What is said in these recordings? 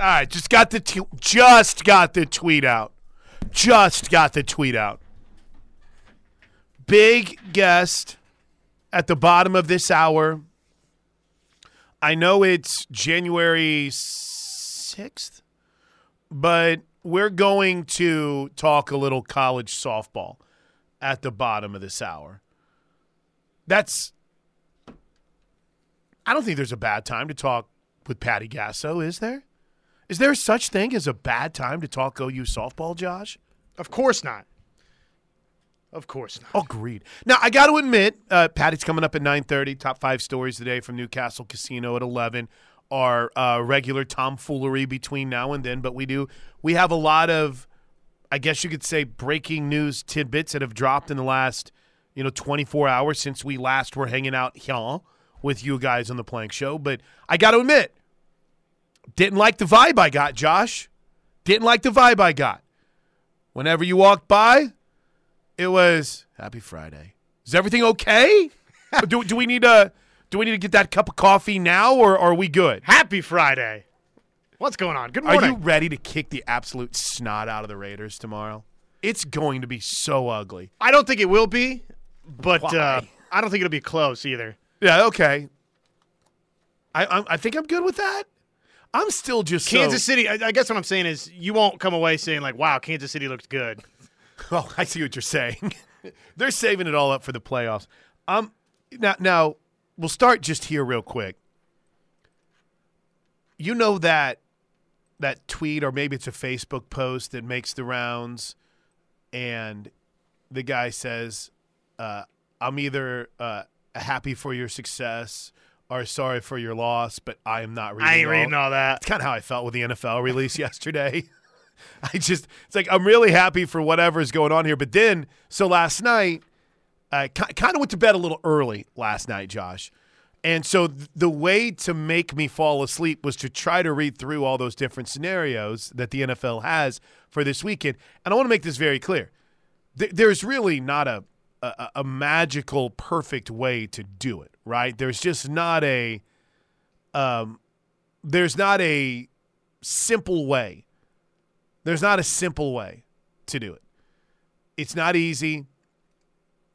All right, just got the t- just got the tweet out. Just got the tweet out. Big guest at the bottom of this hour. I know it's January 6th, but we're going to talk a little college softball at the bottom of this hour. That's I don't think there's a bad time to talk with Patty Gasso, is there? Is there such thing as a bad time to talk OU softball, Josh? Of course not. Of course not. Agreed. Now I got to admit, uh, Patty's coming up at nine thirty. Top five stories today from Newcastle Casino at eleven. Our uh, regular tomfoolery between now and then, but we do we have a lot of, I guess you could say, breaking news tidbits that have dropped in the last, you know, twenty four hours since we last were hanging out here with you guys on the Plank Show. But I got to admit, didn't like the vibe I got, Josh. Didn't like the vibe I got. Whenever you walked by, it was Happy Friday. Is everything okay? do, do we need to do we need to get that cup of coffee now, or, or are we good? Happy Friday. What's going on? Good morning. Are you ready to kick the absolute snot out of the Raiders tomorrow? It's going to be so ugly. I don't think it will be, but uh, I don't think it'll be close either. Yeah, okay. I I, I think I'm good with that. I'm still just so- Kansas City. I, I guess what I'm saying is you won't come away saying like, "Wow, Kansas City looked good." Oh, I see what you're saying. They're saving it all up for the playoffs. Um, now, now we'll start just here real quick. You know that that tweet, or maybe it's a Facebook post that makes the rounds, and the guy says, uh, "I'm either uh, happy for your success or sorry for your loss, but I am not reading." I ain't all- reading all that. it's kind of how I felt with the NFL release yesterday. I just, it's like, I'm really happy for whatever's going on here. But then, so last night, uh, I kind of went to bed a little early last night, Josh. And so th- the way to make me fall asleep was to try to read through all those different scenarios that the NFL has for this weekend. And I want to make this very clear. Th- there's really not a, a a magical perfect way to do it, right? There's just not a um there's not a simple way. There's not a simple way to do it. It's not easy.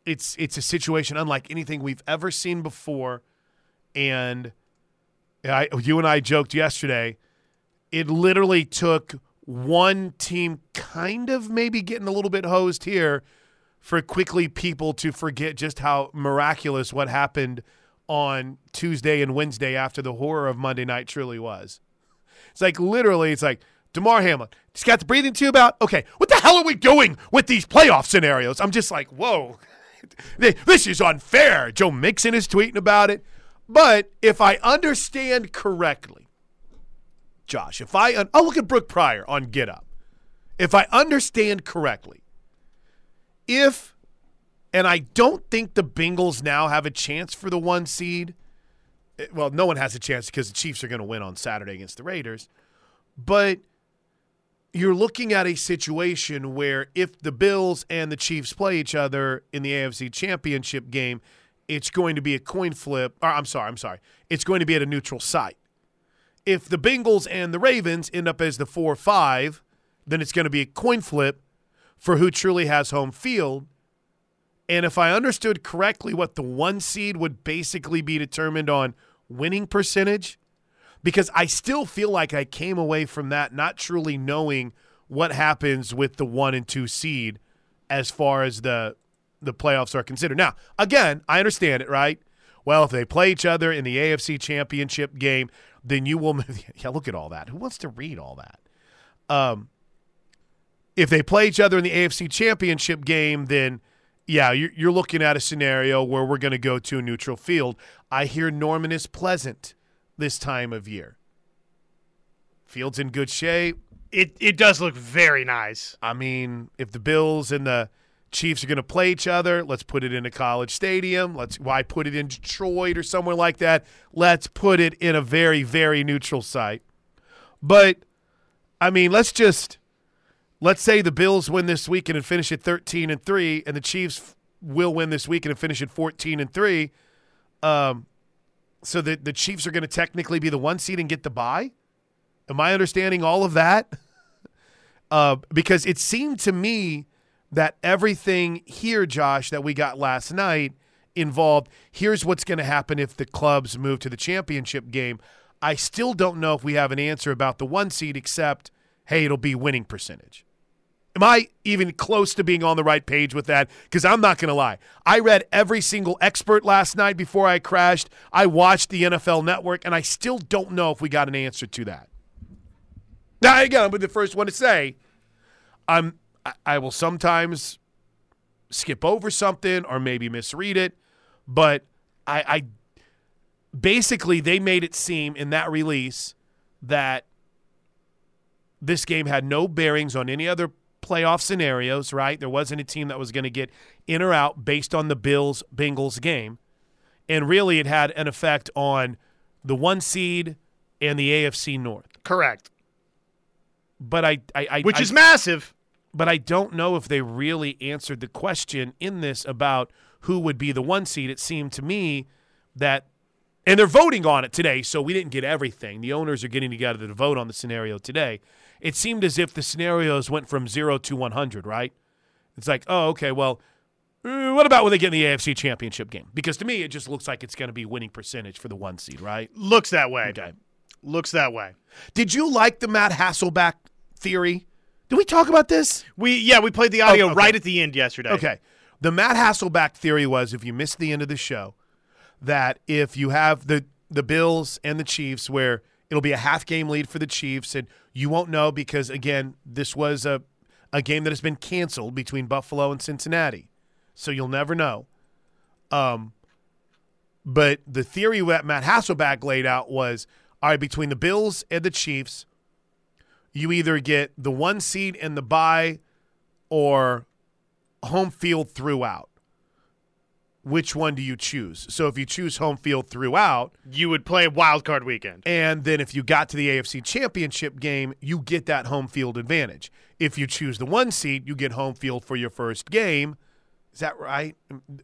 It's it's a situation unlike anything we've ever seen before. And I, you and I joked yesterday. It literally took one team kind of maybe getting a little bit hosed here for quickly people to forget just how miraculous what happened on Tuesday and Wednesday after the horror of Monday night truly was. It's like literally, it's like Damar Hamlin just got the breathing tube out. Okay, what the hell are we doing with these playoff scenarios? I'm just like, whoa, this is unfair. Joe Mixon is tweeting about it. But if I understand correctly, Josh, if I un- oh look at Brooke Pryor on Get Up. If I understand correctly, if and I don't think the Bengals now have a chance for the one seed. Eh, Well, no one has a chance because the Chiefs are going to win on Saturday against the Raiders. But you're looking at a situation where if the Bills and the Chiefs play each other in the AFC Championship game, it's going to be a coin flip. Or I'm sorry, I'm sorry. It's going to be at a neutral site. If the Bengals and the Ravens end up as the 4 5, then it's going to be a coin flip for who truly has home field. And if I understood correctly, what the one seed would basically be determined on winning percentage, because I still feel like I came away from that not truly knowing what happens with the one and two seed as far as the the playoffs are considered. Now, again, I understand it, right? Well, if they play each other in the AFC Championship game, then you will. Yeah, look at all that. Who wants to read all that? Um, if they play each other in the AFC Championship game, then yeah, you're, you're looking at a scenario where we're going to go to a neutral field. I hear Norman is pleasant this time of year. Field's in good shape. It it does look very nice. I mean, if the Bills and the Chiefs are going to play each other, let's put it in a college stadium. Let's why put it in Detroit or somewhere like that? Let's put it in a very very neutral site. But I mean, let's just let's say the Bills win this weekend and finish at 13 and 3 and the Chiefs will win this weekend and finish at 14 and 3. Um so the the Chiefs are going to technically be the one seed and get the bye Am I understanding all of that? Uh, because it seemed to me that everything here, Josh, that we got last night involved here's what's going to happen if the clubs move to the championship game. I still don't know if we have an answer about the one seed, except, hey, it'll be winning percentage. Am I even close to being on the right page with that? Because I'm not going to lie. I read every single expert last night before I crashed. I watched the NFL network, and I still don't know if we got an answer to that. Now, again, I'm the first one to say I'm I will sometimes skip over something or maybe misread it, but I, I basically they made it seem in that release that this game had no bearings on any other playoff scenarios, right? There wasn't a team that was going to get in or out based on the Bills Bengals game. And really, it had an effect on the one seed and the AFC North. Correct. But I, I, I Which I, is massive. but I don't know if they really answered the question in this about who would be the one seed. It seemed to me that, and they're voting on it today, so we didn't get everything. The owners are getting together to vote on the scenario today. It seemed as if the scenarios went from zero to 100, right? It's like, oh, okay, well, uh, what about when they get in the AFC championship game? Because to me, it just looks like it's going to be winning percentage for the one seed, right? Looks that way. Okay. Looks that way. Did you like the Matt Hasselbeck theory? Did we talk about this? We yeah, we played the audio Oh, okay. right at the end yesterday. Okay. The Matt Hasselbeck theory was if you missed the end of the show, that if you have the the Bills and the Chiefs where it'll be a half game lead for the Chiefs and you won't know because again, this was a a game that has been canceled between Buffalo and Cincinnati. So you'll never know. Um but the theory that Matt Hasselbeck laid out was all right, between the Bills and the Chiefs, you either get the one seed and the bye or home field throughout. Which one do you choose? So if you choose home field throughout, You would play wild card weekend. and then if you got to the AFC Championship game, you get that home field advantage. If you choose the one seed, you get home field for your first game. Is that right?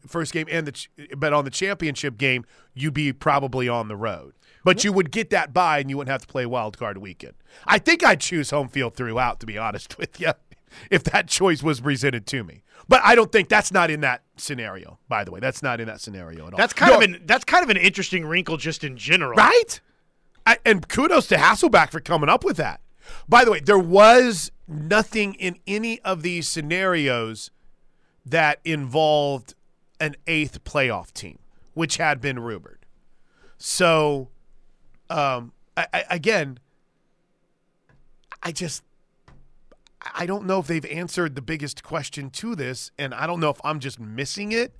First game and the ch- but on the championship game, you'd be probably on the road. But you would get that by and you wouldn't have to play wild card weekend. I think I'd choose home field throughout to be honest with you if that choice was presented to me. But I don't think that's not in that scenario, by the way. That's not in that scenario at all. That's kind of an that's kind of an interesting wrinkle just in general. Right? I, and kudos to Hasselbeck for coming up with that. By the way, there was nothing in any of these scenarios that involved an eighth playoff team, which had been rumored. So, um, I, I, again, I just I don't know if they've answered the biggest question to this, and I don't know if I'm just missing it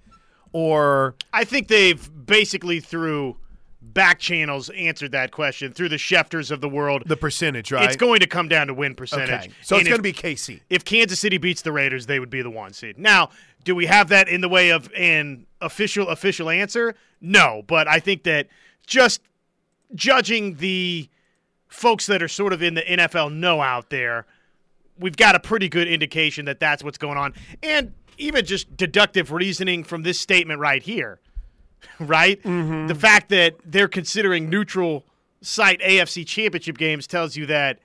or I think they've basically through back channels answered that question through the Schefters of the world. the percentage, right? It's going to come down to win percentage. okay. So And it's going to be KC. if Kansas City beats the Raiders, they would be the one seed. Now, do we have that in the way of an official official answer? No, but I think that just judging the folks that are sort of in the NFL know out there, we've got a pretty good indication that that's what's going on. And even just deductive reasoning from this statement right here, right? Mm-hmm. The fact that they're considering neutral site AFC championship games tells you that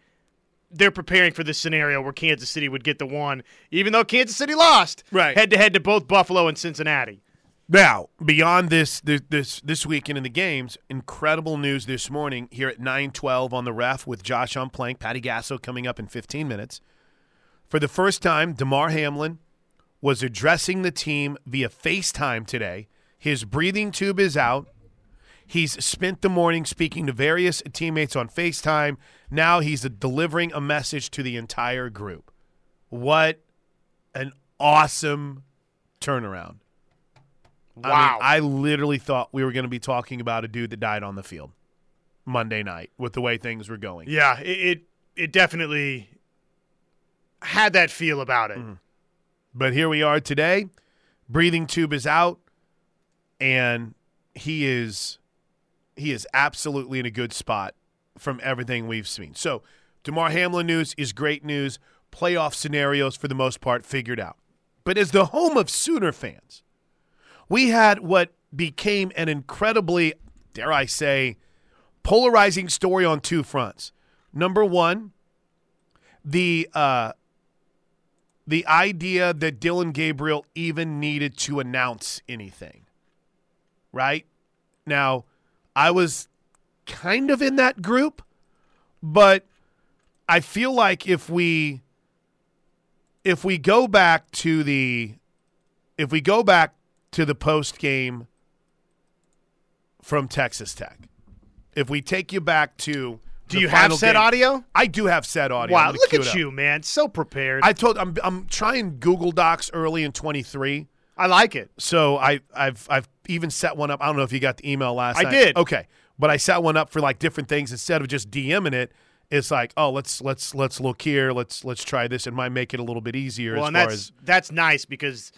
they're preparing for this scenario where Kansas City would get the one, even though Kansas City lost Right. head to head to both Buffalo and Cincinnati. Now, beyond this, this this this weekend in the games, incredible news this morning here at nine twelve on the ref with Josh on plank, Patty Gasso coming up in fifteen minutes. For the first time, Damar Hamlin was addressing the team via FaceTime today. His breathing tube is out. He's spent the morning speaking to various teammates on FaceTime. Now he's delivering a message to the entire group. What an awesome turnaround. I mean, Wow. I literally thought we were going to be talking about a dude that died on the field Monday night with the way things were going. yeah, it, it it definitely had that feel about it. But here we are today. Breathing tube is out, and he is he is absolutely in a good spot from everything we've seen. So, Damar Hamlin news is great news. Playoff scenarios for the most part figured out. But as the home of Sooner fans, we had what became an incredibly, dare I say, polarizing story on two fronts. Number one, the uh, the idea that Dillon Gabriel even needed to announce anything. Right now, I was kind of in that group, but I feel like if we if we go back to the if we go back to the post game from Texas Tech, if we take you back to Do you have said game- audio? I do have said audio. Wow, look at you, man. So prepared. I told I'm I'm trying Google Docs early in 23. I like it. So I I've I've even set one up. I don't know if you got the email last I night. did. Okay. But I set one up for like different things instead of just DMing it. It's like, oh, let's let's let's look here. Let's let's try this. It might make it a little bit easier Well, as and far that's as that's nice because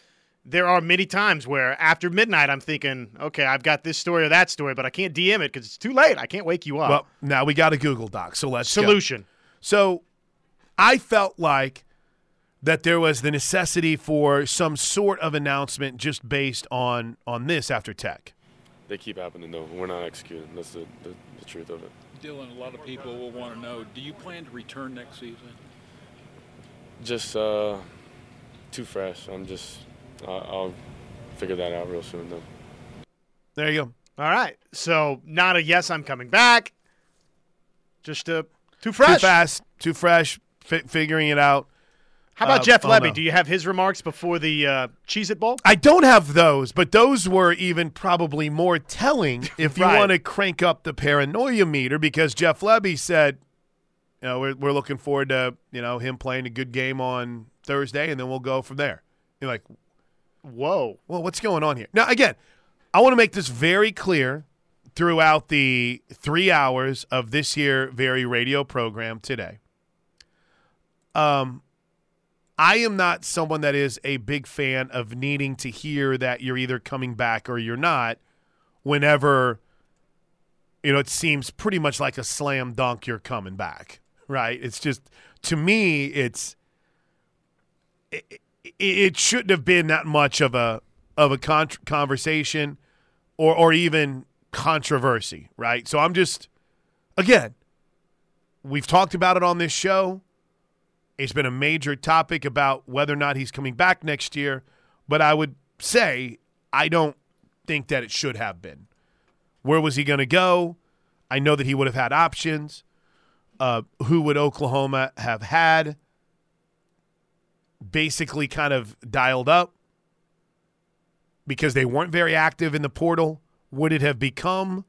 there are many times where after midnight I'm thinking, okay, I've got this story or that story, but I can't DM it because it's too late. I can't wake you up. well, now we got a Google Doc. So let's go. Solution. So I felt like that there was the necessity for some sort of announcement just based on on this after tech. They keep happening though. We're not executing. That's the, the, the truth of it. Dillon, a lot of people will want to know, do you plan to return next season? Just uh, too fresh. I'm just. I I'll figure that out real soon though. There you go. All right. So not a yes, I'm coming back. Just a too fresh. Too fast, too fresh, fi- figuring it out. How about Uh, Jeff oh, Lebby? no. Do you have his remarks before the uh, Cheez It Bowl? I don't have those, but those were even probably more telling if you Right. want to crank up the paranoia meter because Jeff Lebby said, you know, we're, we're looking forward to, you know, him playing a good game on Thursday and then we'll go from there. You're like, Whoa. well, what's going on here? Now, again, I want to make this very clear throughout the three hours of this here very radio program today. Um, I am not someone that is a big fan of needing to hear that you're either coming back or you're not whenever, you know, it seems pretty much like a slam dunk you're coming back, right? It's just, to me, it's, it, it- shouldn't have been that much of a of a con- conversation or or even controversy, right? So I'm just again, we've talked about it on this show. It's been a major topic about whether or not he's coming back next year, but I would say I don't think that it should have been. Where was he going to go? I know that he would have had options. Uh, who would Oklahoma have had? Basically kind of dialed up because they weren't very active in the portal. Would it have become?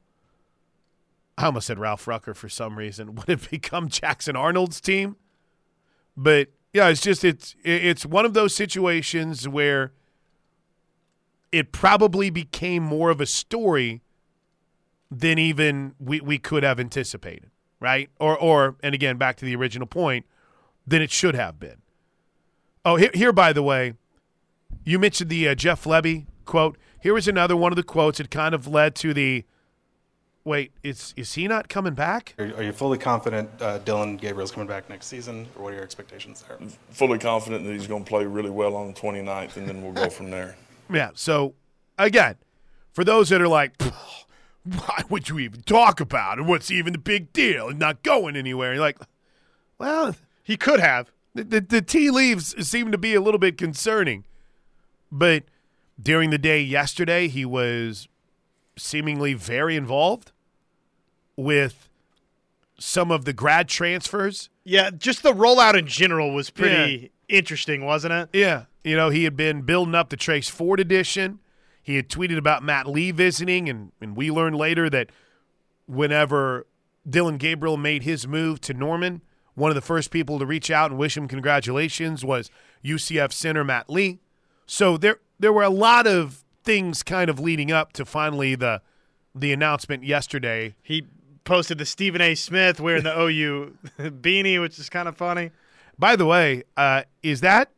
I almost said Ralph Rucker for some reason. Would it become Jackson Arnold's team? But yeah, it's just it's it's one of those situations where it probably became more of a story than even we, we could have anticipated, right? Or or and again back to the original point, than it should have been. Oh, here, here by the way, you mentioned the uh, Jeff Lebby quote. Here was another one of the quotes. that kind of led to the wait. Is is he not coming back? Are, are you fully confident uh, Dillon Gabriel's coming back next season, or what are your expectations there? fully confident that he's going to play really well on the 29th, and then we'll go from there. Yeah. So again, for those that are like, why would you even talk about it? What's even the big deal? And not going anywhere. You're like, well, He could have. The, the, the tea leaves seem to be a little bit concerning. But during the day yesterday, he was seemingly very involved with some of the grad transfers. Yeah, just the rollout in general was pretty interesting, wasn't it? Yeah. You know, he had been building up the Trace Ford edition. He had tweeted about Matt Lee visiting, and, and we learned later that whenever Dillon Gabriel made his move to Norman, one of the first people to reach out and wish him congratulations was UCF center Matt Lee. So there there were a lot of things kind of leading up to finally the the announcement yesterday. He posted the Stephen A. Smith wearing the OU beanie, which is kind of funny. By the way, uh, is that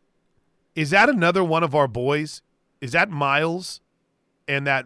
is that another one of our boys? Is that Miles and that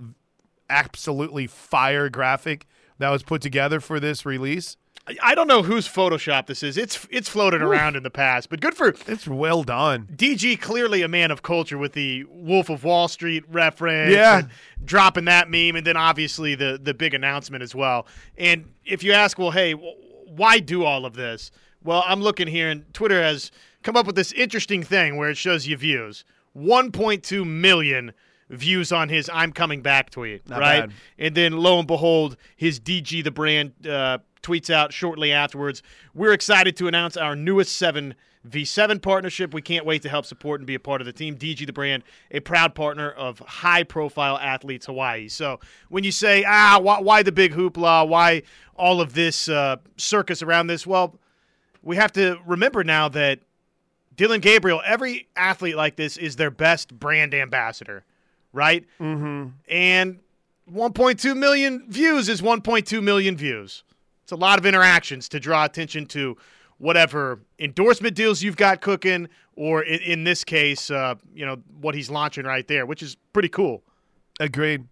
absolutely fire graphic that was put together for this release? I- don't know whose Photoshop this is. It's it's floated around in the past, but good for It's well done. DG. Clearly a man of culture with the Wolf of Wall Street reference. Yeah. and dropping that meme, and then obviously the the big announcement as well. And if you ask, well, hey, why do all of this? Well, I'm looking here, and Twitter has come up with this interesting thing where it shows you views 1.2 million views on his I'm coming back tweet, Not right? bad. And then lo and behold, his DG the brand uh, tweets out shortly afterwards. We're excited to announce our newest seven V7 partnership. We can't wait to help support and be a part of the team. DG the brand, a proud partner of high profile athletes Hawaii. So when you say, ah, why, why the big hoopla? Why all of this uh, circus around this? Well, we have to remember now that Dillon Gabriel, every athlete like this is their best brand ambassador, right? Mm-hmm. And 1.2 million views is 1.2 million views. It's a lot of interactions to draw attention to whatever endorsement deals you've got cooking, or in, in this case, uh, you know what he's launching right there, which is pretty cool. Agreed.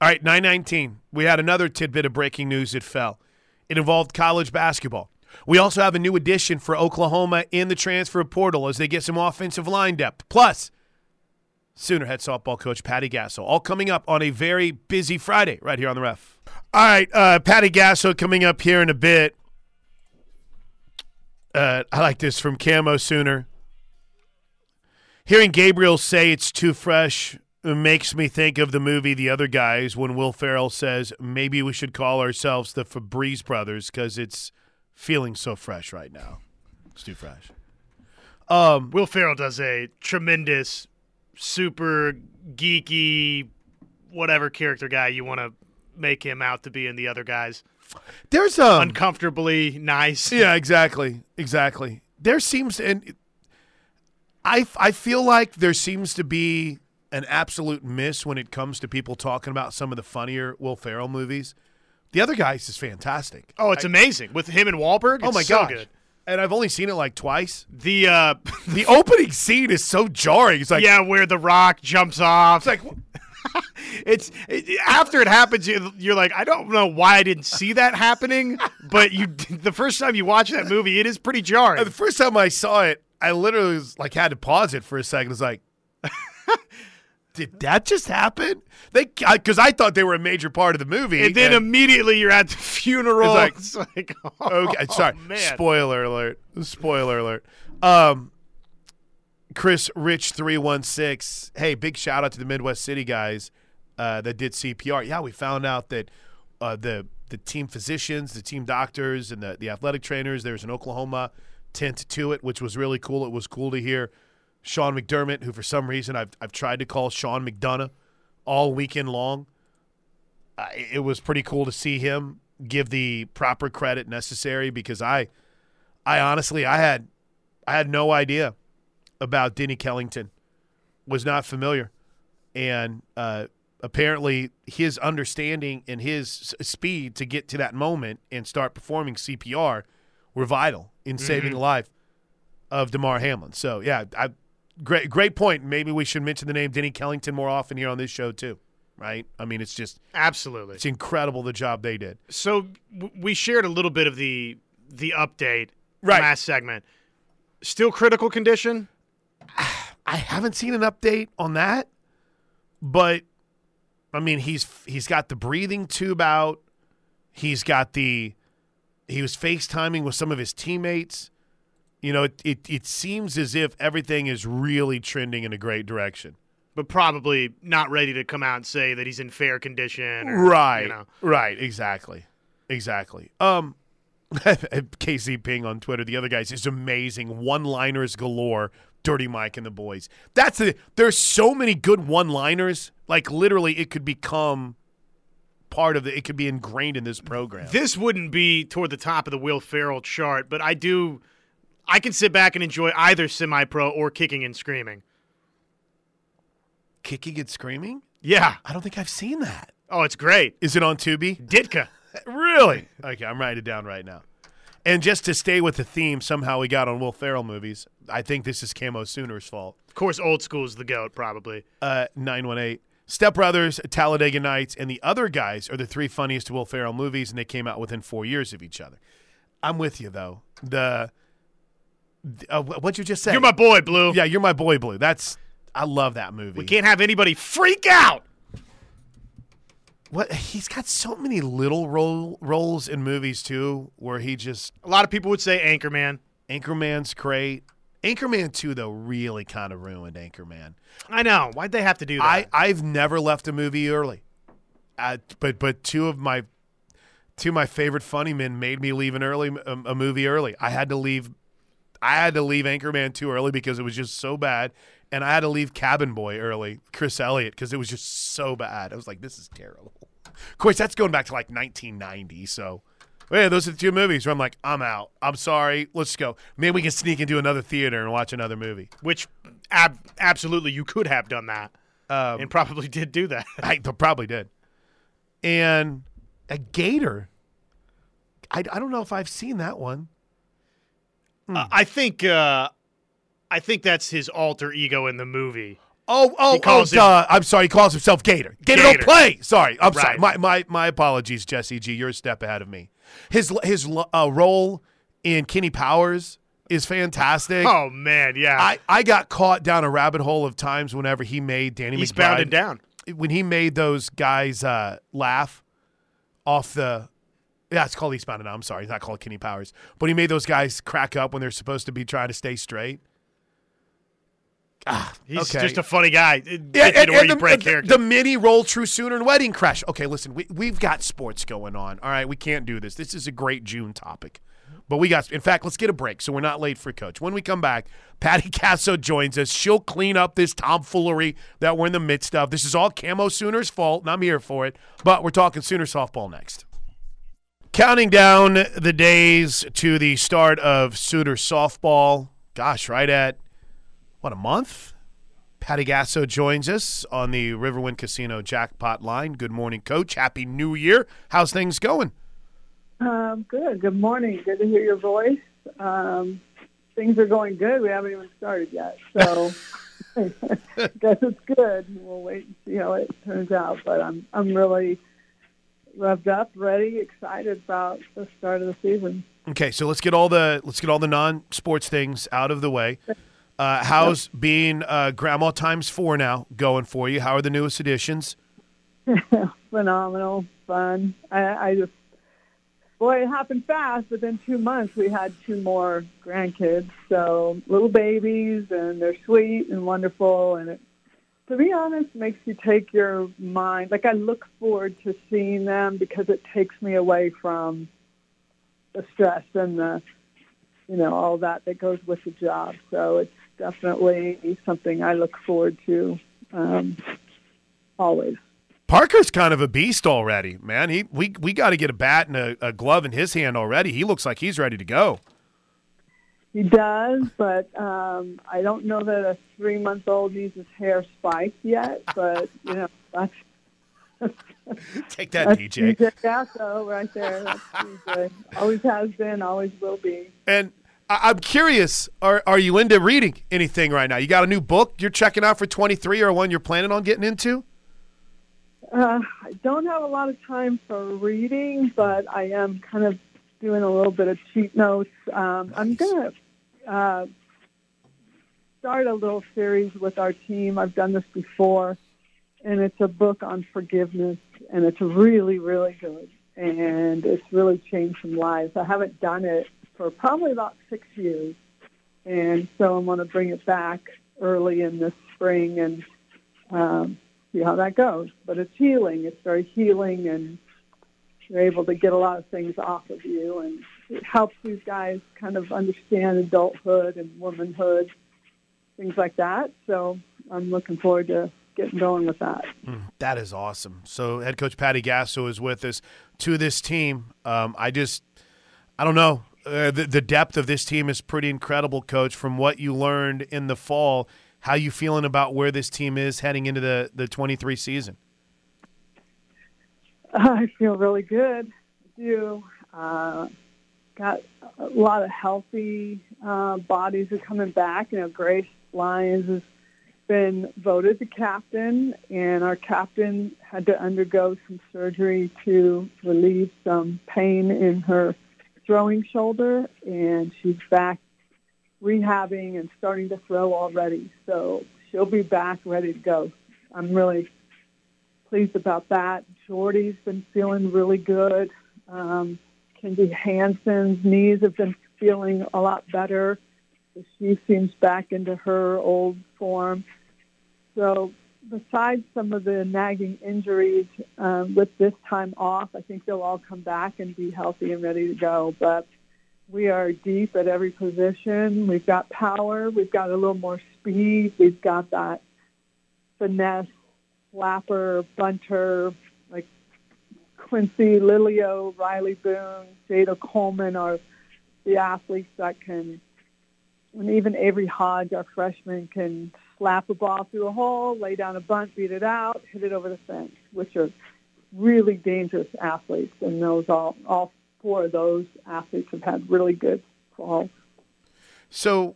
All right, 919. We had another tidbit of breaking news that fell. It involved college basketball. We also have a new addition for Oklahoma in the transfer portal as they get some offensive line depth. Plus, Sooner head softball coach Patty Gasso. All coming up on a very busy Friday right here on the ref. All right, uh, Patty Gasso coming up here in a bit. Uh, I like this from Camo Sooner. Hearing Gabriel say it's too fresh makes me think of the movie The Other Guys when Will Ferrell says maybe we should call ourselves the Febreze Brothers because it's feeling so fresh right now. It's too fresh. Um, Will Ferrell does a tremendous, super geeky, whatever character guy you want to make him out to be in the other guys. there's um, Uncomfortably nice. Yeah, exactly, exactly. There seems to, and I I feel like there seems to be an absolute miss when it comes to people talking about some of the funnier Will Ferrell movies. The other guys is fantastic. Oh, it's amazing with him and Wahlberg. Oh my so good. And I've only seen it like twice. The uh, The opening scene is so jarring. It's like yeah, where the Rock jumps off. it's like it's it, after it happens, you- you're like, I don't know why I didn't see that happening, but you the first time you watch that movie, it is pretty jarring. the first time I saw it, I literally was like had to pause it for a second. It's like Did that just happen? They because I thought they were a major part of the movie. And then and- immediately you're at the funeral. It's It's like- like, oh, Okay, sorry. man. Spoiler alert. Spoiler alert. Um, Chris Rich three one six. Hey, big shout out to the Midwest City guys uh, that did CPR. Yeah, we found out that uh, the the team physicians, the team doctors, and the the athletic trainers. There's an Oklahoma tint to it, which was really cool. It was cool to hear Sean McDermott, who for some reason I've I've tried to call Sean McDonough all weekend long. Uh, it was pretty cool to see him give the proper credit necessary because I, I honestly I had, I had no idea about Denny Kellington, was not familiar, and uh, apparently his understanding and his speed to get to that moment and start performing CPR were vital in saving the life of Damar Hamlin. So yeah, I, great great point. Maybe we should mention the name Denny Kellington more often here on this show too. Right? I mean, it's just Absolutely. it's incredible the job they did. So w- we shared a little bit of the the update Right. last segment. Still critical condition. I haven't seen an update on that, but I mean, he's he's got the breathing tube out. He's got the he was FaceTiming with some of his teammates. You know, it, it it seems as if everything is really trending in a great direction. but probably not ready to come out and say that he's in fair condition. Or, Right. You know. Right. Exactly. Exactly. Um, KC Ping on Twitter. The other guys is amazing. One-liners galore. Dirty Mike and the boys. That's the. There's so many good one-liners. Like literally, it could become part of the. It could be ingrained in this program. This wouldn't be toward the top of the Will Ferrell chart, but I do. I can sit back and enjoy either semi-pro or kicking and screaming. Kicking and screaming. Yeah. I don't think I've seen that. Oh, it's great. Is it on Tubi? Ditka. Really? Okay, I'm writing it down right now. And just to stay with the theme, somehow we got on Will Ferrell movies. I think this is Camo Sooner's fault. Of course, old school is the goat, probably. uh, 918. Step Brothers, Talladega Nights, and the other guys are the three funniest Will Ferrell movies, and they came out within four years of each other. I'm with you though. The uh, what you just said. You're my boy, Blue. yeah, you're my boy, Blue. That's I love that movie. We can't have anybody freak out. what he's got so many little role roles in movies too, where he just A lot of people would say Anchorman. Anchorman's great. Anchorman two though really kind of ruined Anchorman. I know. Why'd they have to do that? I I've never left a movie early, uh, but but two of my two of my favorite funny men made me leave an early a, a movie early. I had to leave. I had to leave Anchorman two early because it was just so bad, and I had to leave Cabin Boy early, Chris Elliott, because it was just so bad. I was like, this is terrible. Of course, that's going back to like 1990. So, yeah, those are the two movies where I'm like, I'm out. I'm sorry. Let's go. Maybe we can sneak into another theater and watch another movie. Which ab- absolutely you could have done that Um, and probably did do that. I probably did. And a gator. I, I don't know if I've seen that one. Uh, I think uh, I think that's his alter ego in the movie. Oh, oh, oh, him-. I'm sorry. He calls himself Gator. Gator, don't play. Sorry. I'm sorry. My, my, my apologies, Jesse G. You're a step ahead of me. His, his uh, role in Kenny Powers is fantastic. Oh man, yeah. I, I got caught down a rabbit hole of times whenever he made Danny He's McBride. and down. when he made those guys uh, laugh off the yeah, it's called Eastbound and Down. I'm sorry, it's not called Kenny Powers. But he made those guys crack up when they're supposed to be trying to stay straight. Ah, He's okay. just a funny guy. It yeah, and, and the, the, the mini roll True Sooner and Wedding Crash. Okay, listen, we, we've got sports going on. All right, we can't do this. This is a great June topic. But we got, in fact, let's get a break so we're not late for coach. When we come back, Patty Gasso joins us. She'll clean up this tomfoolery that we're in the midst of. This is all Camo Sooners' fault, and I'm here for it. But we're talking Sooner softball next. Counting down the days to the start of Sooner softball. Gosh, right at, what, a month? Patty Gasso joins us on the Riverwind Casino jackpot line. Good morning, Coach. Happy New Year. How's things going? Um, good. Good morning. Good to hear your voice. Um, things are going good. We haven't even started yet, so I guess it's good. We'll wait and see how it turns out. But I'm I'm really revved up, ready, excited about the start of the season. Okay, so let's get all the let's get all the non-sports things out of the way. Uh, how's being uh, Grandma times four now going for you? How are the newest additions? Phenomenal, fun. I, I just boy, it happened fast. Within two months, we had two more grandkids. So little babies, and they're sweet and wonderful. And it, to be honest, makes you take your mind. Like I look forward to seeing them because it takes me away from the stress and the, you know, all that that goes with the job. So it's definitely something I look forward to um, always. Parker's kind of a beast already, man. He we we got to get a bat and a, a glove in his hand already. He looks like he's ready to go. He does, but um, I don't know that a three-month-old needs his hair spiked yet. But you know, that's Take that, that's DJ. DJ Gasso right there. Always has been, always will be. And I- I'm curious, are are you into reading anything right now? You got a new book you're checking out for 23 or one you're planning on getting into? Uh, I don't have a lot of time for reading, but I am kind of doing a little bit of cheat notes. Um, I'm going to uh, start a little series with our team. I've done this before, and it's a book on forgiveness, and it's really, really good. And it's really changed some lives. I haven't done it for probably about six years, and so I'm going to bring it back early in the spring and um, see how that goes. But it's healing. It's very healing, and you're able to get a lot of things off of you, and it helps these guys kind of understand adulthood and womanhood, things like that. So I'm looking forward to getting going with that. That is awesome. So head coach Patty Gasso is with us to this team. Um, I just, I don't know. Uh, the, the depth of this team is pretty incredible, coach. From what you learned in the fall, how you feeling about where this team is heading into the the 23 season? I feel really good. I do. Uh, got a lot of healthy uh, bodies are coming back. You know, Grace Lyons has been voted the captain, and our captain had to undergo some surgery to relieve some pain in her throwing shoulder, and she's back rehabbing and starting to throw already. So she'll be back ready to go. I'm really pleased about that. Jordy's been feeling really good. Um, Kinzie Hansen's knees have been feeling a lot better. She seems back into her old form. So besides some of the nagging injuries um, with this time off, I think they'll all come back and be healthy and ready to go. But we are deep at every position. We've got power. We've got a little more speed. We've got that finesse, flapper, bunter, like Quincy Lilio, Rylie Boone, Jayda Coleman are the athletes that can, and even Avery Hodge, our freshman, can slap a ball through a hole, lay down a bunt, beat it out, hit it over the fence, which are really dangerous athletes. And those all, all four of those athletes have had really good falls. So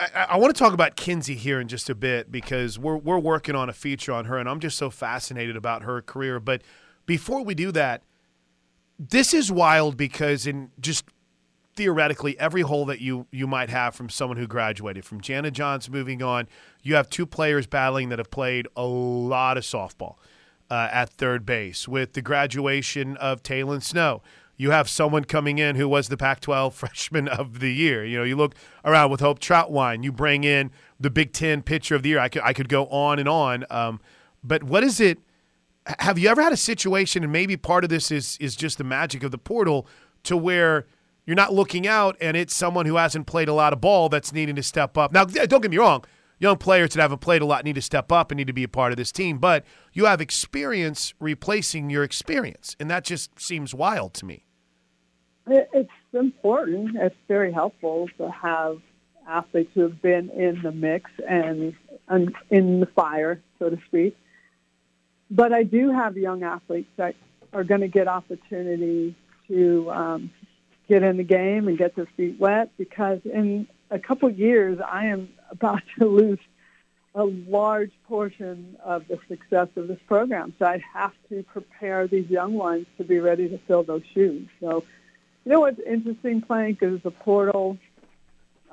I, I, want to talk about Kinzie here in just a bit because we're we're working on a feature on her, and I'm just so fascinated about her career. But before we do that, this is wild because in just theoretically every hole that you you might have from someone who graduated from Jana Johns moving on, you have two players battling that have played a lot of softball uh, at third base. With the graduation of Taylon Snow, you have someone coming in who was the Pac-12 freshman of the year. You know, you look around with Hope Trautwein. You bring in the Big Ten pitcher of the year. I could I could go on and on. Um, but what is it? Have you ever had a situation, and maybe part of this is is just the magic of the portal, to where you're not looking out, and it's someone who hasn't played a lot of ball that's needing to step up. Now, don't get me wrong. Young players that haven't played a lot need to step up and need to be a part of this team, but you have experience replacing your experience, and that just seems wild to me. It's important. It's very helpful to have athletes who have been in the mix and, in the fire, so to speak. But I do have young athletes that are going to get opportunity to um, get in the game and get their feet wet because in a couple years I am about to lose a large portion of the success of this program. So I have to prepare these young ones to be ready to fill those shoes. So, you know what's interesting, Plank, is the portal.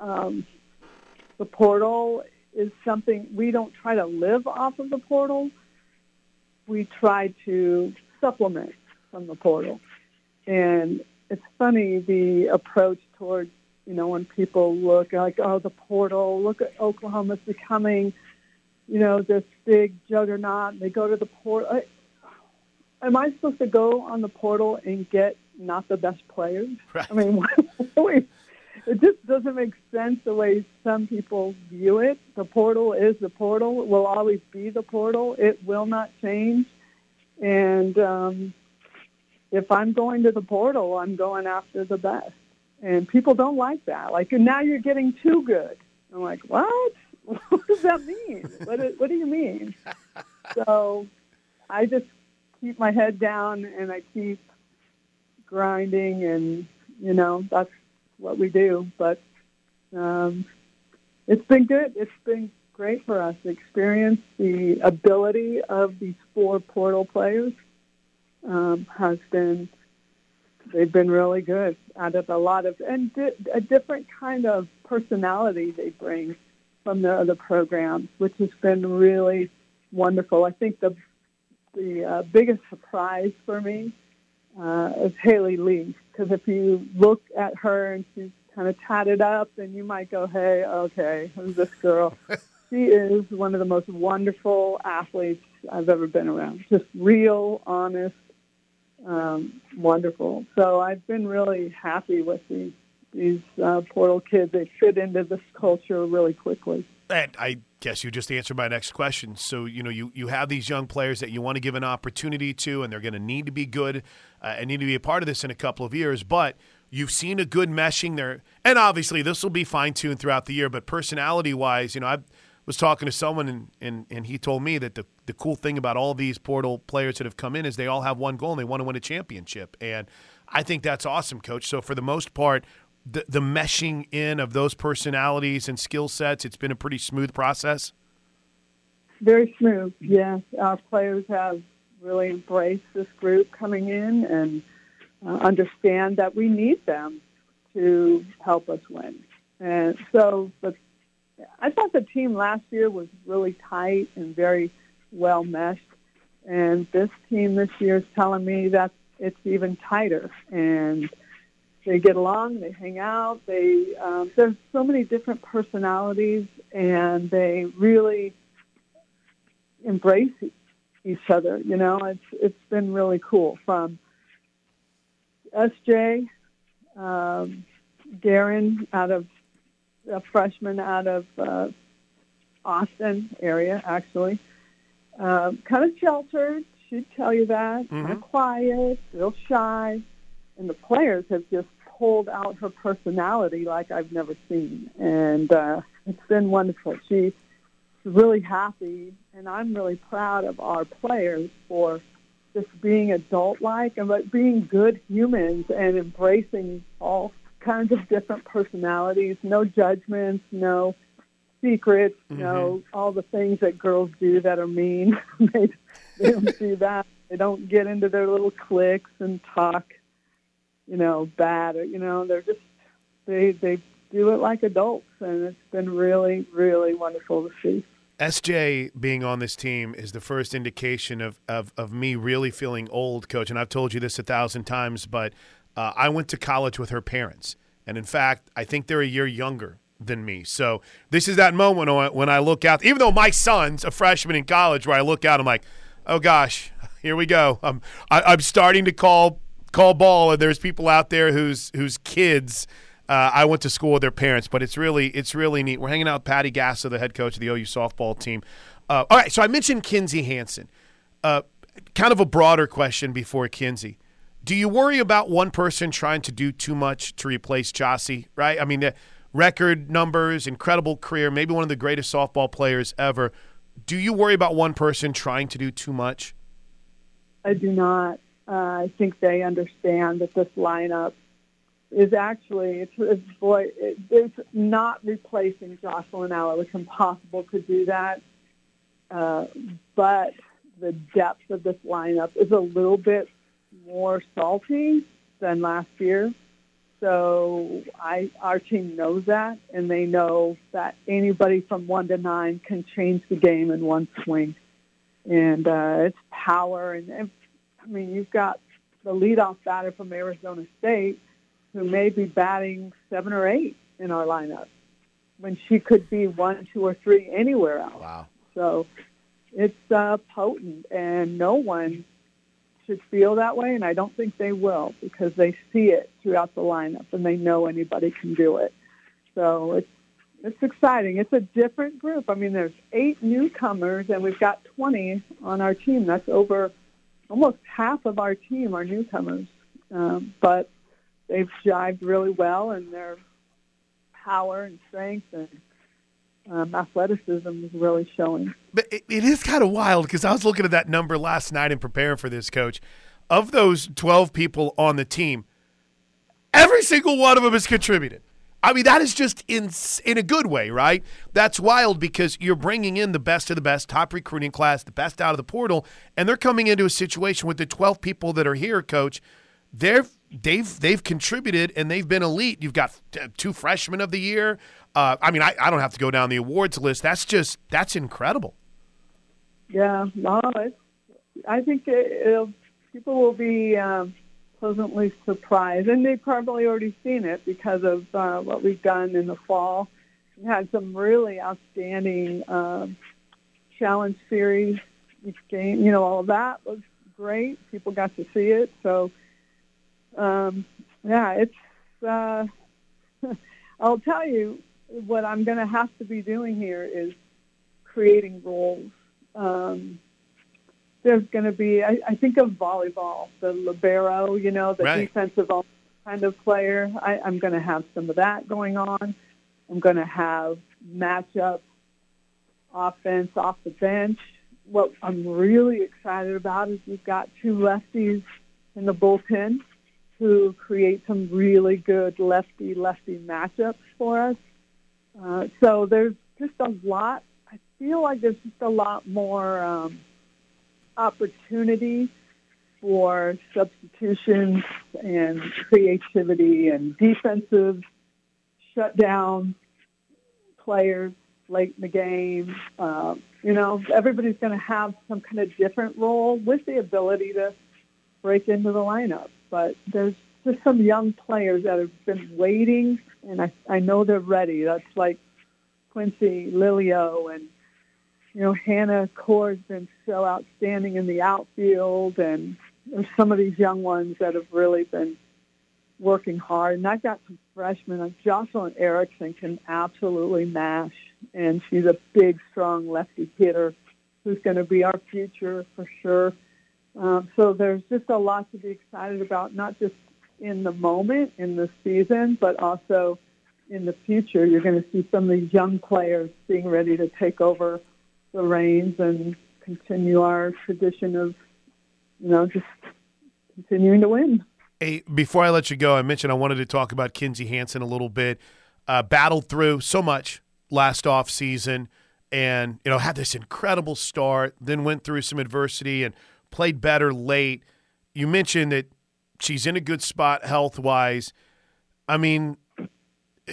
Um, the portal is something we don't try to live off of the portal. We try to supplement from the portal. And it's funny the approach towards you know when people look like oh the portal look at Oklahoma's becoming you know this big juggernaut. They go to the portal am I supposed to go on the portal and get not the best players? Right. I mean it just doesn't make sense the way some people view it. The portal is the portal. It will always be the portal. It will not change. And um if I'm going to the portal, I'm going after the best. And people don't like that. Like, now you're getting too good. I'm like, what? what does that mean? what, do, what do you mean? so I just keep my head down and I keep grinding, and, you know, that's what we do. But um, it's been good. It's been great for us to experience the ability of these four portal players um, has been they've been really good out of a lot of and di- a different kind of personality they bring from their other programs, which has been really wonderful. I think the the uh, biggest surprise for me uh, is Haley Lee because if you look at her and she's kind of tatted up, then you might go, "Hey, okay, who's this girl?" she is one of the most wonderful athletes I've ever been around. Just real, honest, um, wonderful. So I've been really happy with these these uh, portal kids. They fit into this culture really quickly. And I guess you just answered my next question. So you know you you have these young players that you want to give an opportunity to, and they're going to need to be good uh, and need to be a part of this in a couple of years, but. You've seen a good meshing there, and obviously this will be fine tuned throughout the year. But personality wise, you know, I've was talking to someone and, and, and he told me that the, the cool thing about all these portal players that have come in is they all have one goal and they want to win a championship. And I think that's awesome, coach. So for the most part, the, the meshing in of those personalities and skill sets, it's been a pretty smooth process. Very smooth, yes. Our players have really embraced this group coming in and uh, understand that we need them to help us win. And so the I thought the team last year was really tight and very well meshed. And this team this year is telling me that it's even tighter. And they get along, they hang out, they um, there's so many different personalities, and they really embrace each other. You know, it's it's been really cool. From SJ, um, Garen out of a freshman out of uh, Austin area, actually, um, kind of sheltered. She'd tell you that, kind of quiet, real shy, and the players have just pulled out her personality like I've never seen, and uh, it's been wonderful. She's really happy, and I'm really proud of our players for just being adult-like and but being good humans and embracing all kinds of different personalities. No judgments, no secrets, no mm-hmm. all the things that girls do that are mean. they, they don't do that. They don't get into their little cliques and talk, you know, bad. Or, you know, they're just they they do it like adults, and it's been really really wonderful to see. SJ being on this team is the first indication of, of, of me really feeling old, coach. And I've told you this a thousand times, but uh, I went to college with her parents. And in fact, I think they're a year younger than me. So this is that moment when I- look out, even though my son's a freshman in college, where I look out, I'm like, oh gosh, here we go. I'm, I, I'm starting to call call ball, and there's people out there whose whose kids uh, I went to school with their parents, but it's really it's really neat. We're hanging out with Patty Gasso, the head coach of the OU softball team. Uh, all right, so I mentioned Kinzie Hansen. Uh, kind of a broader question before Kinzie. Do you worry about one person trying to do too much to replace Chauncey? Right? I mean, the record numbers, incredible career, maybe one of the greatest softball players ever. Do you worry about one person trying to do too much? I do not. Uh, I think they understand that this lineup is actually it's, it's boy it, it's not replacing Jocelyn Alo. It's impossible to do that. Uh, but the depth of this lineup is a little bit more salty than last year. So I, our team knows that, and they know that anybody from one to nine can change the game in one swing. And uh, it's power, and, and I mean, you've got the leadoff batter from Arizona State who may be batting seven or eight in our lineup when she could be one, two, or three anywhere else. Wow. So it's uh, potent, and no one should feel that way, and I don't think they will because they see it throughout the lineup and they know anybody can do it. So it's it's exciting. It's a different group. I mean, there's eight newcomers, and we've got 20 on our team. That's over almost half of our team are newcomers, um, but they've jived really well, and their power and strength and um, athleticism is really showing. But it, it is kind of wild because I was looking at that number last night and preparing for this, coach. Of those 12 people on the team, every single one of them has contributed. I mean, that is just in, in a good way, right? That's wild because you're bringing in the best of the best, top recruiting class, the best out of the portal, and they're coming into a situation with the 12 people that are here, coach. They're they've they've contributed and they've been elite. You've got two freshmen of the year. Uh, I mean, I, I don't have to go down the awards list. That's just that's incredible. Yeah, no, I think people will be um, pleasantly surprised, and they've probably already seen it because of uh, what we've done in the fall. We had some really outstanding um, challenge series each game. You know, all of that was great. People got to see it, so um, yeah, it's. Uh, I'll tell you what I'm going to have to be doing here is creating roles. Um, there's going to be, I, I think of volleyball, the libero, you know, the Right. defensive kind of player. I, I'm going to have some of that going on. I'm going to have matchup offense off the bench. What I'm really excited about is we've got two lefties in the bullpen who create some really good lefty-lefty matchups for us. Uh, so there's just a lot. I feel like there's just a lot more um, opportunity for substitutions and creativity and defensive shutdown players late in the game. Uh, you know, everybody's going to have some kind of different role with the ability to break into the lineup. But there's just some young players that have been waiting, and I, I know they're ready. That's like Quincy Lilio and, you know, Hannah Coor's been so outstanding in the outfield, and there's some of these young ones that have really been working hard. And I've got some freshmen. Like Jocelyn Erickson can absolutely mash, and she's a big, strong lefty hitter who's going to be our future for sure. Um, so there's just a lot to be excited about, not just in the moment in the season, but also in the future. You're going to see some of these young players being ready to take over the reins and continue our tradition of, you know, just continuing to win. Hey, before I let you go, I mentioned I wanted to talk about Kinzie Hansen a little bit. Uh, battled through so much last off season, and you know had this incredible start. Then went through some adversity and played better late. You mentioned that she's in a good spot health wise. I mean,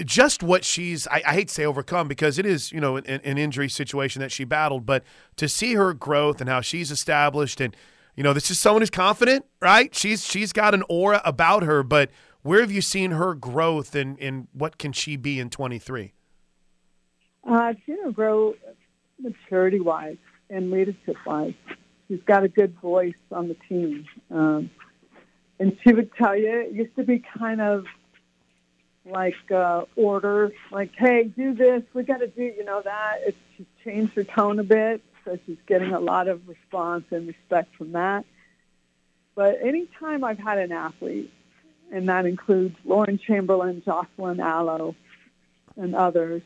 just what she's I, I, hate to say overcome because it is you know an, an, injury situation that she battled but to see her growth and how she's established and you know this is someone who's confident right she's she's got an aura about her but where have you seen her growth and and what can she be in 23 uh, i've seen her grow maturity wise and leadership wise she's got a good voice on the team um, and she would tell you it used to be kind of like uh, orders, like, hey, do this, we got to do, you know, that. It's, she's changed her tone a bit, so she's getting a lot of response and respect from that. But anytime I've had an athlete, and that includes Lauren Chamberlain, Jocelyn Alo, and others,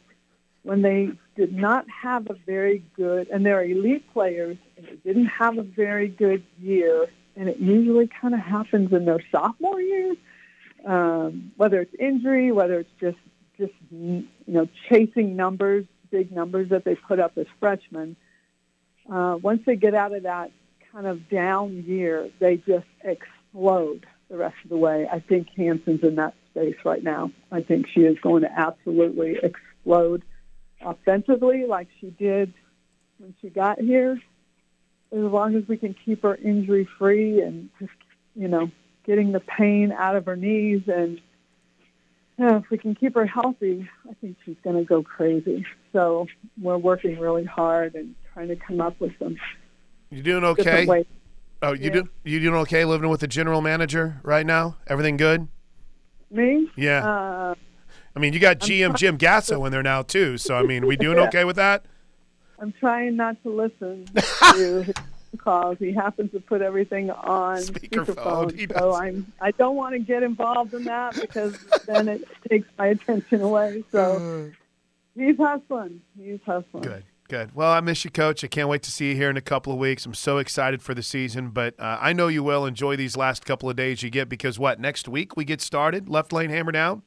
when they did not have a very good, and they're elite players, and they didn't have a very good year, and it usually kind of happens in their sophomore years, um, whether it's injury, whether it's just just you know chasing numbers, big numbers that they put up as freshmen. Uh, once they get out of that kind of down year, they just explode the rest of the way. I think Hansen's in that space right now. I think she is going to absolutely explode offensively like she did when she got here. As long as we can keep her injury free and just, you know, getting the pain out of her knees. And you know, if we can keep her healthy, I think she's going to go crazy. So we're working really hard and trying to come up with some. You doing okay? Oh, you yeah. do you doing okay living with the general manager right now? Everything good? Me? Yeah. Uh, I mean, you got GM Jim Gasso in there now too. So I mean, we doing yeah. okay with that? I'm trying not to listen to calls. He happens to put everything on speakerphone. speakerphone so I'm I don't want to get involved in that because then it takes my attention away. So he's hustling. He's hustling. Good. Good. Well, I miss you, Coach. I can't wait to see you here in a couple of weeks. I'm so excited for the season, but uh, I know you will enjoy these last couple of days you get because what next week we get started. Left lane hammer down.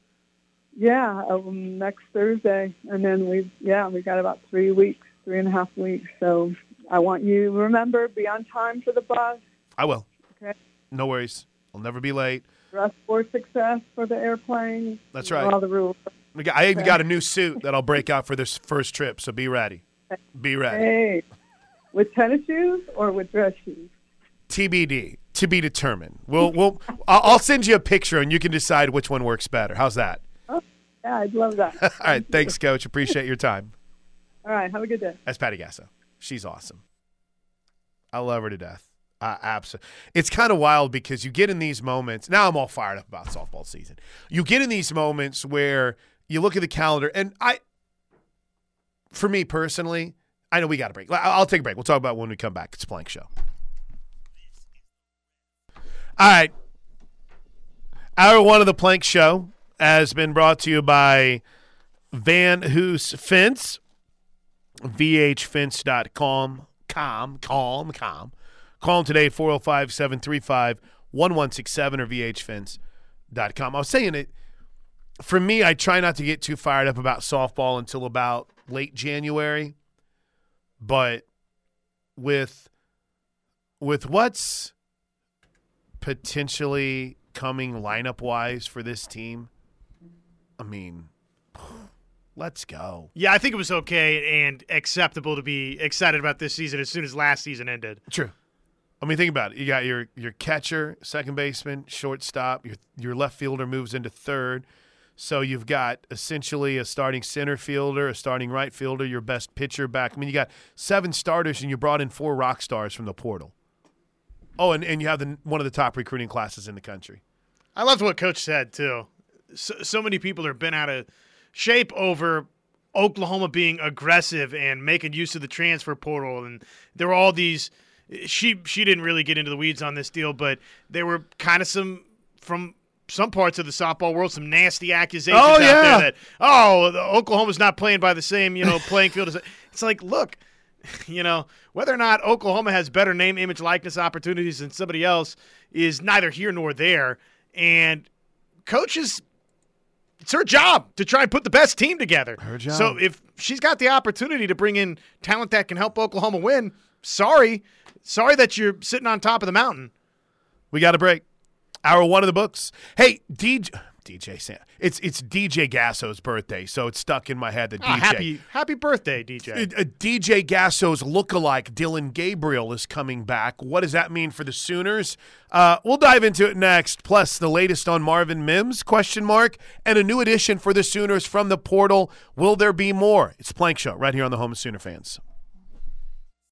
Yeah, um, next Thursday, and then we yeah we got about three weeks, three and a half weeks. So I want you remember be on time for the bus. I will. Okay. No worries. I'll never be late. Dress for success for the airplane. That's right. All the rules. I even got a new suit that I'll break out for this first trip, so be ready. Be ready. Hey, with tennis shoes or with dress shoes? TBD, to be determined. We'll, we'll, I'll send you a picture and you can decide which one works better. How's that? Yeah, I'd love that. All right, thanks, Coach. Appreciate your time. All right, have a good day. That's Patty Gasso. She's awesome. I love her to death. Uh, absolutely. It's kind of wild because you get in these moments. Now I'm all fired up about softball season. You get in these moments where you look at the calendar, and I, for me personally, I know we got a break. I'll take a break. We'll talk about when we come back. It's a Plank Show. All right. Hour one of the Plank Show has been brought to you by Van Hoos Fence vhfence.com. Calm, calm, calm. Call them today, 405 735 1167 or vhfence.com. I was saying it, for me, I try not to get too fired up about softball until about late January. But with with what's potentially coming lineup wise for this team, I mean, Let's go. Yeah, I think it was okay and acceptable to be excited about this season as soon as last season ended. True. I mean, think about it. You got your your catcher, second baseman, shortstop. Your your left fielder moves into third. So you've got essentially a starting center fielder, a starting right fielder, your best pitcher back. I mean, you got seven starters, and you brought in four rock stars from the portal. Oh, and, and you have the, one of the top recruiting classes in the country. I loved what Coach said too. So, so many people are bent out of shape over Oklahoma being aggressive and making use of the transfer portal, and there were all these. She she didn't really get into the weeds on this deal, but there were kind of some from some parts of the softball world some nasty accusations Oh, out yeah. there that oh the Oklahoma's not playing by the same you know playing field as it's like look you know whether or not Oklahoma has better name image likeness opportunities than somebody else is neither here nor there and coaches it's her job to try and put the best team together. Her job. So if she's got the opportunity to bring in talent that can help Oklahoma win, sorry. Sorry that you're sitting on top of the mountain. We got a break. Hour one of the books. Hey, DJ, DJ Sam. It's it's DJ Gasso's birthday, so it's stuck in my head that Ah, DJ. happy happy birthday, DJ. Uh, uh, DJ Gasso's lookalike Dillon Gabriel is coming back. What does that mean for the Sooners? Uh, we'll dive into it next. Plus, the latest on Marvin Mims? Question mark and a new addition for the Sooners from the portal. Will there be more? It's Plank Show right here on the Home of Sooner fans.